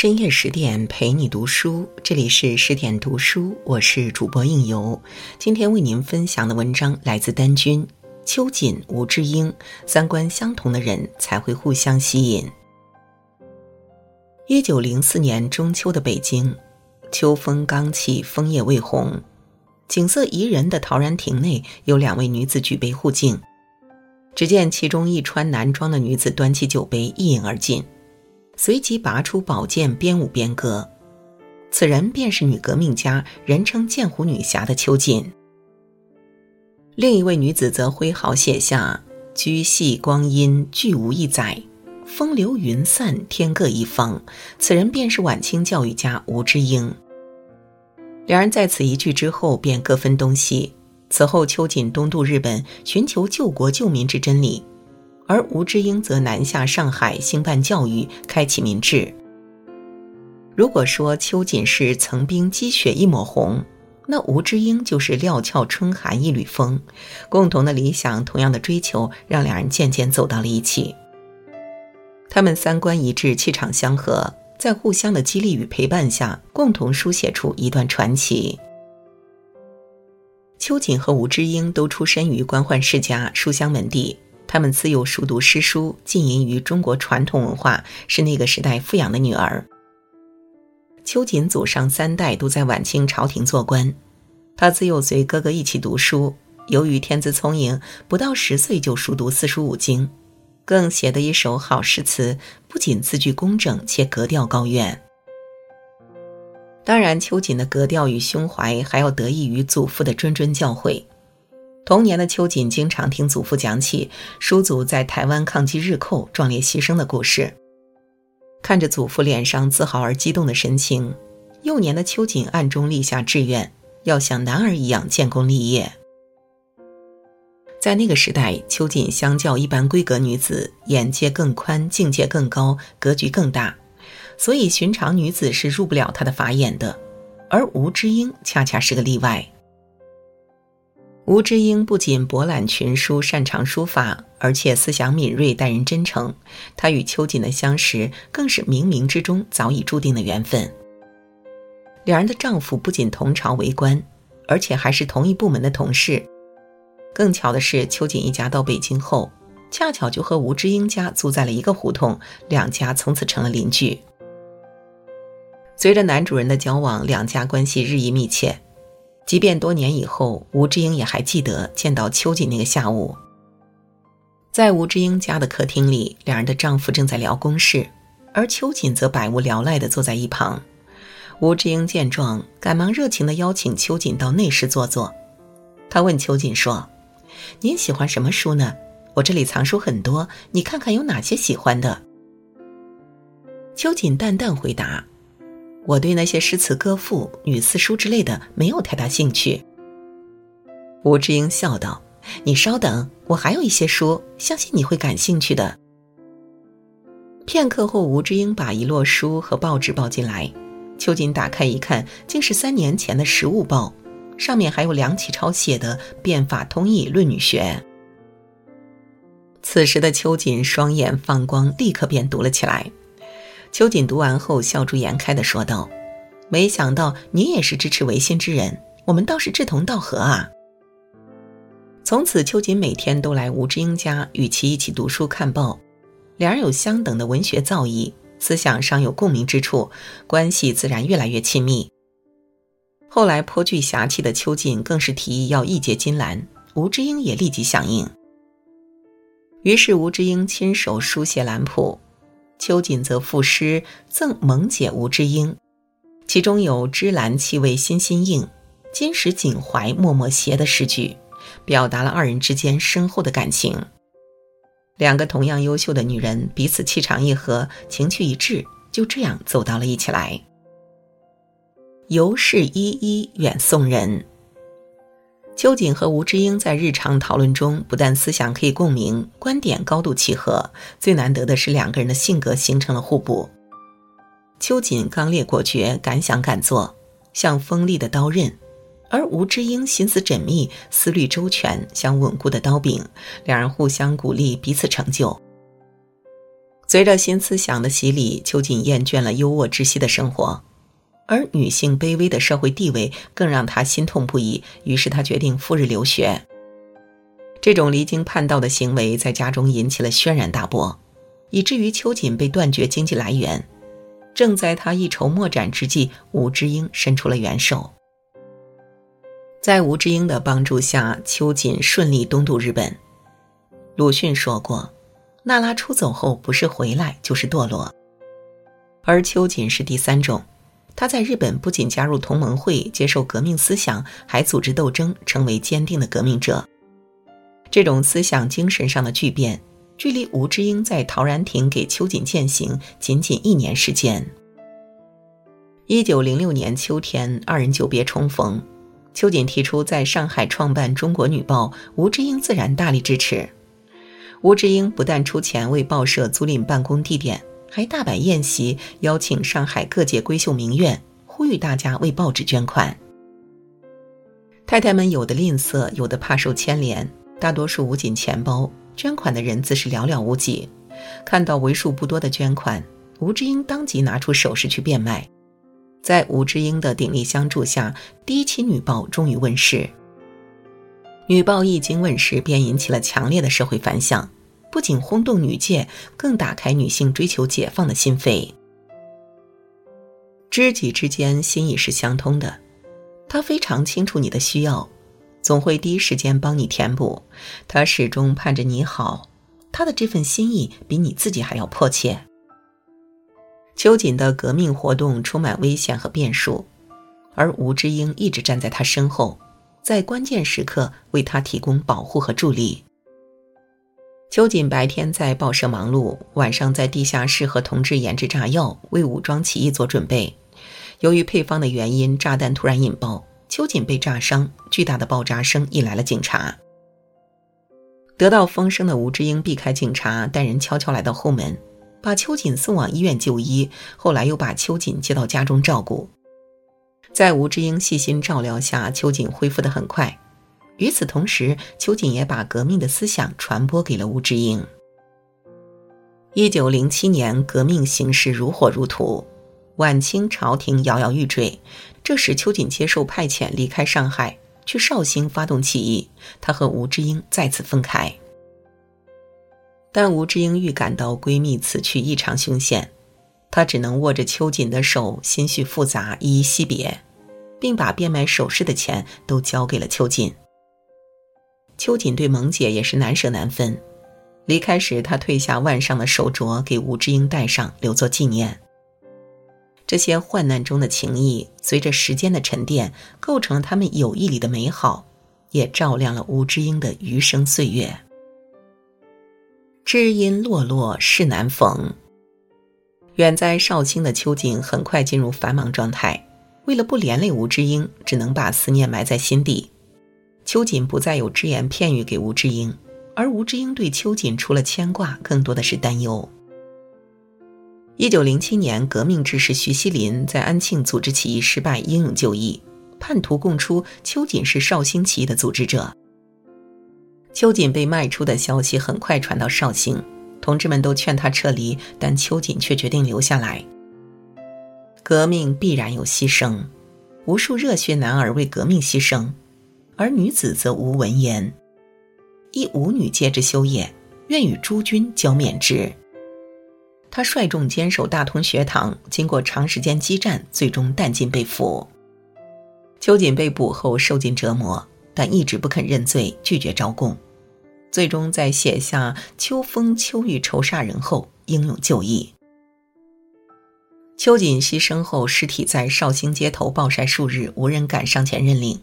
深夜十点陪你读书，这里是十点读书，我是主播应由。今天为您分享的文章来自丹君、秋瑾、吴志英。三观相同的人才会互相吸引。一九零四年中秋的北京，秋风刚起，枫叶未红，景色宜人的陶然亭内有两位女子举杯互敬。只见其中一穿男装的女子端起酒杯一饮而尽，随即拔出宝剑边舞边歌。此人便是女革命家，人称剑湖女侠的秋瑾。另一位女子则挥毫写下：“居系光阴俱无一载，风流云散天各一方。”此人便是晚清教育家吴之英。两人在此一聚之后便各分东西。此后，秋瑾东渡日本，寻求救国救民之真理，而吴之英则南下上海，兴办教育，开启民智。如果说秋瑾是层冰积雪一抹红，那吴之英就是料峭春寒一缕风。共同的理想，同样的追求，让两人渐渐走到了一起。他们三观一致，气场相合，在互相的激励与陪伴下，共同书写出一段传奇。秋瑾和吴之英都出身于官宦世家、书香门第，他们自幼熟读诗书，浸淫于中国传统文化，是那个时代富养的女儿。秋瑾祖上三代都在晚清朝廷做官，她自幼随哥哥一起读书，由于天资聪颖，不到十岁就熟读四书五经，更写得一手好诗词，不仅字句工整，且格调高远。当然，秋瑾的格调与胸怀还要得益于祖父的谆谆教诲。童年的秋瑾经常听祖父讲起叔祖在台湾抗击日寇、壮烈牺牲的故事，看着祖父脸上自豪而激动的神情，幼年的秋瑾暗中立下志愿，要像男儿一样建功立业。在那个时代，秋瑾相较一般闺阁女子，眼界更宽，境界更高，格局更大。所以，寻常女子是入不了他的法眼的，而吴之英恰恰是个例外。吴之英不仅博览群书、擅长书法，而且思想敏锐、待人真诚。她与秋瑾的相识，更是冥冥之中早已注定的缘分。两人的丈夫不仅同朝为官，而且还是同一部门的同事。更巧的是，秋瑾一家到北京后，恰巧就和吴之英家租在了一个胡同，两家从此成了邻居。随着男主人的交往，两家关系日益密切。即便多年以后，吴志英也还记得见到秋瑾那个下午。在吴志英家的客厅里，两人的丈夫正在聊公事，而秋瑾则百无聊赖地坐在一旁。吴志英见状，赶忙热情地邀请秋瑾到内室坐坐。他问秋瑾说：“您喜欢什么书呢？我这里藏书很多，你看看有哪些喜欢的。”秋瑾淡淡回答。我对那些诗词歌赋、女四书之类的没有太大兴趣。吴志英笑道：“你稍等，我还有一些书，相信你会感兴趣的。”片刻后，吴志英把一摞书和报纸抱进来，秋瑾打开一看，竟是三年前的《时务报》，上面还有梁启超写的《变法通义论女学》。此时的秋瑾双眼放光，立刻便读了起来。秋瑾读完后，笑逐颜开的说道：“没想到你也是支持维新之人，我们倒是志同道合啊。”从此，秋瑾每天都来吴志英家，与其一起读书看报，两人有相等的文学造诣，思想上有共鸣之处，关系自然越来越亲密。后来，颇具侠气的秋瑾更是提议要义结金兰，吴志英也立即响应。于是，吴志英亲手书写兰谱。秋瑾则赋诗赠萌姐吴之英，其中有“芝兰气味心心应，金石锦怀脉脉携”的诗句，表达了二人之间深厚的感情。两个同样优秀的女人，彼此气场一合，情趣一致，就这样走到了一起来。尤氏依依远送人。秋瑾和吴之英在日常讨论中，不但思想可以共鸣，观点高度契合，最难得的是两个人的性格形成了互补。秋瑾刚烈果决，敢想敢做，像锋利的刀刃；而吴之英心思缜密，思虑周全，像稳固的刀柄。两人互相鼓励，彼此成就。随着新思想的洗礼，秋瑾厌倦了优渥窒息的生活，而女性卑微的社会地位更让她心痛不已。于是，她决定赴日留学。这种离经叛道的行为在家中引起了轩然大波，以至于秋瑾被断绝经济来源。正在他一筹莫展之际，吴志英伸出了援手。在吴志英的帮助下，秋瑾顺利东渡日本。鲁迅说过。娜拉出走后，不是回来就是堕落，而秋瑾是第三种。他在日本不仅加入同盟会，接受革命思想，还组织斗争，成为坚定的革命者。这种思想精神上的巨变，距离吴志英在陶然亭给秋瑾践行仅仅一年时间。一九零六年秋天，二人久别重逢，秋瑾提出在上海创办《中国女报》，吴志英自然大力支持。吴志英不但出钱为报社租赁办公地点，还大摆宴席，邀请上海各界闺秀名媛，呼吁大家为报纸捐款。太太们有的吝啬，有的怕受牵连，大多数捂紧钱包，捐款的人自是寥寥无几。看到为数不多的捐款，吴志英当即拿出首饰去变卖。在吴志英的鼎力相助下，第一期女报终于问世。女报一经问世，便引起了强烈的社会反响，不仅轰动女界，更打开女性追求解放的心扉。知己之间心意是相通的，他非常清楚你的需要，总会第一时间帮你填补。他始终盼着你好，他的这份心意比你自己还要迫切。秋瑾的革命活动充满危险和变数，而吴志英一直站在他身后。在关键时刻为他提供保护和助力。秋瑾白天在报社忙碌，晚上在地下室和同志研制炸药，为武装起义做准备。由于配方的原因，炸弹突然引爆，秋瑾被炸伤，巨大的爆炸声引来了警察。得到风声的吴志英避开警察，带人悄悄来到后门，把秋瑾送往医院就医。后来又把秋瑾接到家中照顾。在吴志英细心照料下，秋瑾恢复得很快。与此同时，秋瑾也把革命的思想传播给了吴志英。一九零七年，革命形势如火如荼，晚清朝廷摇摇欲坠。这时，秋瑾接受派遣离开上海，去绍兴发动起义。他和吴志英再次分开。但吴志英预感到闺蜜此去异常凶险。她只能握着秋瑾的手，心绪复杂，依依惜别，并把变卖首饰的钱都交给了秋瑾。秋瑾对萌姐也是难舍难分。离开时，他褪下腕上的手镯给吴志英戴上，留作纪念。这些患难中的情谊，随着时间的沉淀，构成了他们友谊里的美好，也照亮了吴志英的余生岁月。知音落落事难逢。远在绍兴的秋瑾很快进入繁忙状态，为了不连累吴志英，只能把思念埋在心底。秋瑾不再有只言片语给吴志英，而吴志英对秋瑾除了牵挂，更多的是担忧。一九零七年，革命志士徐锡林在安庆组织起义失败，英勇就义，叛徒供出秋瑾是绍兴起义的组织者。秋瑾被卖出的消息很快传到绍兴。同志们都劝他撤离，但秋瑾却决定留下来。革命必然有牺牲，无数热血男儿为革命牺牲，而女子则无闻言。一舞女皆之修也，愿与诸君交面之。他率众坚守大通学堂，经过长时间激战，最终弹尽被俘。秋瑾被捕后受尽折磨，但一直不肯认罪，拒绝招供。最终在写下“秋风秋雨愁煞人”后，英勇就义。秋瑾牺牲后，尸体在绍兴街头暴晒数日，无人敢上前认领。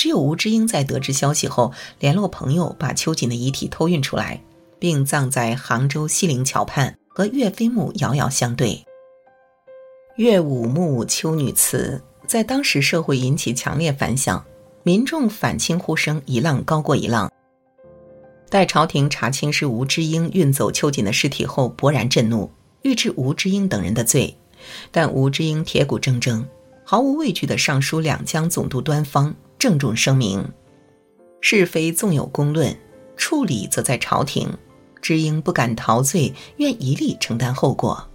只有吴志英在得知消息后，联络朋友把秋瑾的遗体偷运出来，并葬在杭州西泠桥畔，和岳飞墓遥遥相对。岳武墓秋女祠在当时社会引起强烈反响，民众反清呼声一浪高过一浪。待朝廷查清是吴知英运走秋瑾的尸体后，勃然震怒，欲治吴知英等人的罪。但吴知英铁骨铮铮，毫无畏惧地上书两江总督端方，郑重声明：是非纵有公论，处理则在朝廷。知音不敢陶醉，愿一力承担后果。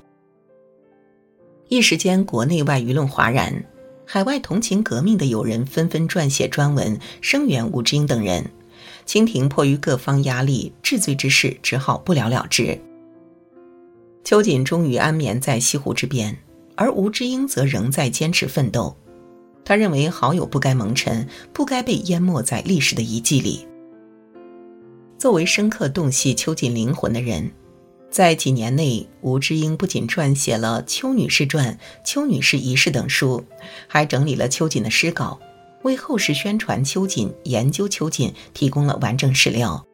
一时间，国内外舆论哗然，海外同情革命的友人纷纷撰写专文声援吴志英等人。清廷迫于各方压力，治罪之事只好不了了之。秋瑾终于安眠在西湖之边，而吴志英则仍在坚持奋斗。他认为好友不该蒙尘，不该被淹没在历史的遗迹里。作为深刻洞悉秋瑾灵魂的人，在几年内，吴志英不仅撰写了《邱女士传》《邱女士遗事》等书，还整理了秋瑾的诗稿。为后世宣传秋瑾、研究秋瑾提供了完整史料。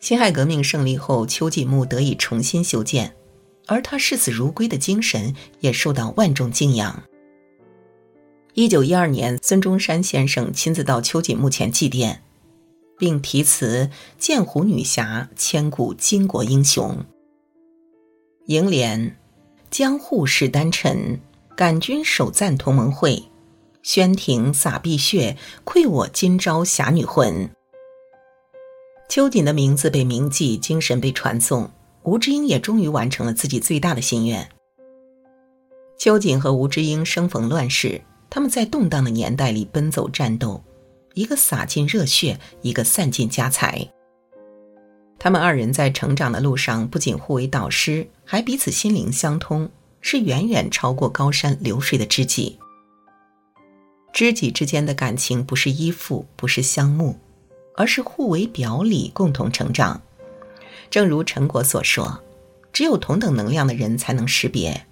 辛亥革命胜利后，秋瑾墓得以重新修建，而他视死如归的精神也受到万众敬仰。一九一二年，孙中山先生亲自到秋瑾墓前祭奠，并题词“剑湖女侠，千古巾帼英雄”。楹联：“江户史丹臣，感君首赞同盟会。”宣庭洒碧血，愧我今朝侠女魂。秋瑾的名字被铭记，精神被传颂，吴志英也终于完成了自己最大的心愿。秋瑾和吴志英生逢乱世，他们在动荡的年代里奔走战斗，一个洒尽热血，一个散尽家财。他们二人在成长的路上，不仅互为导师，还彼此心灵相通，是远远超过高山流水的知己。知己之间的感情不是依附，不是相慕，而是互为表里，共同成长。正如陈果所说：“只有同等能量的人才能识别，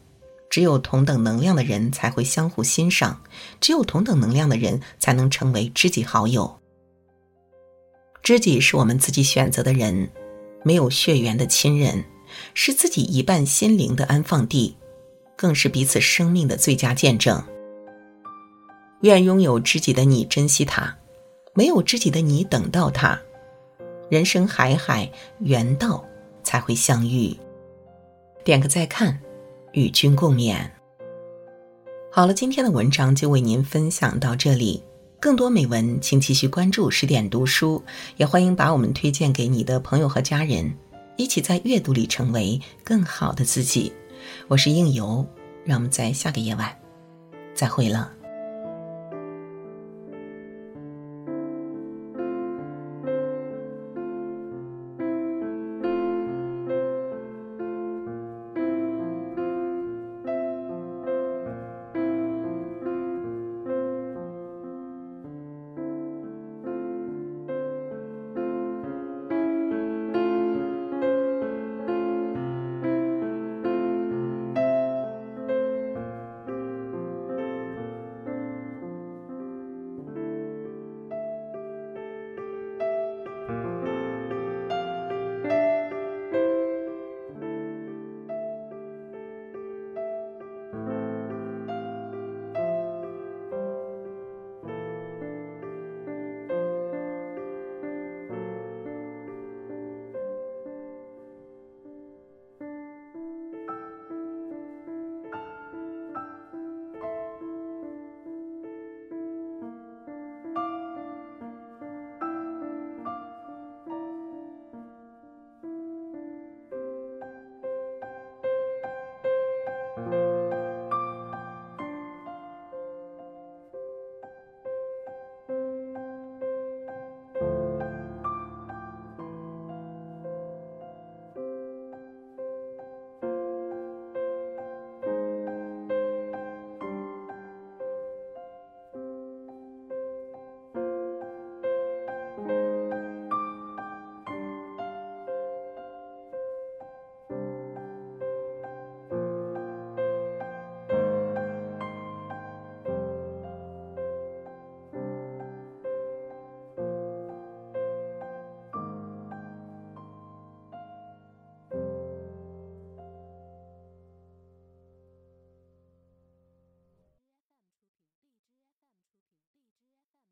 只有同等能量的人才会相互欣赏，只有同等能量的人才能成为知己好友。知己是我们自己选择的人，没有血缘的亲人，是自己一半心灵的安放地，更是彼此生命的最佳见证。”愿拥有知己的你珍惜他，没有知己的你等到他。人生海海，缘到才会相遇。点个再看，与君共勉。好了，今天的文章就为您分享到这里。更多美文，请继续关注十点读书，也欢迎把我们推荐给你的朋友和家人，一起在阅读里成为更好的自己。我是应由，让我们在下个夜晚再会了。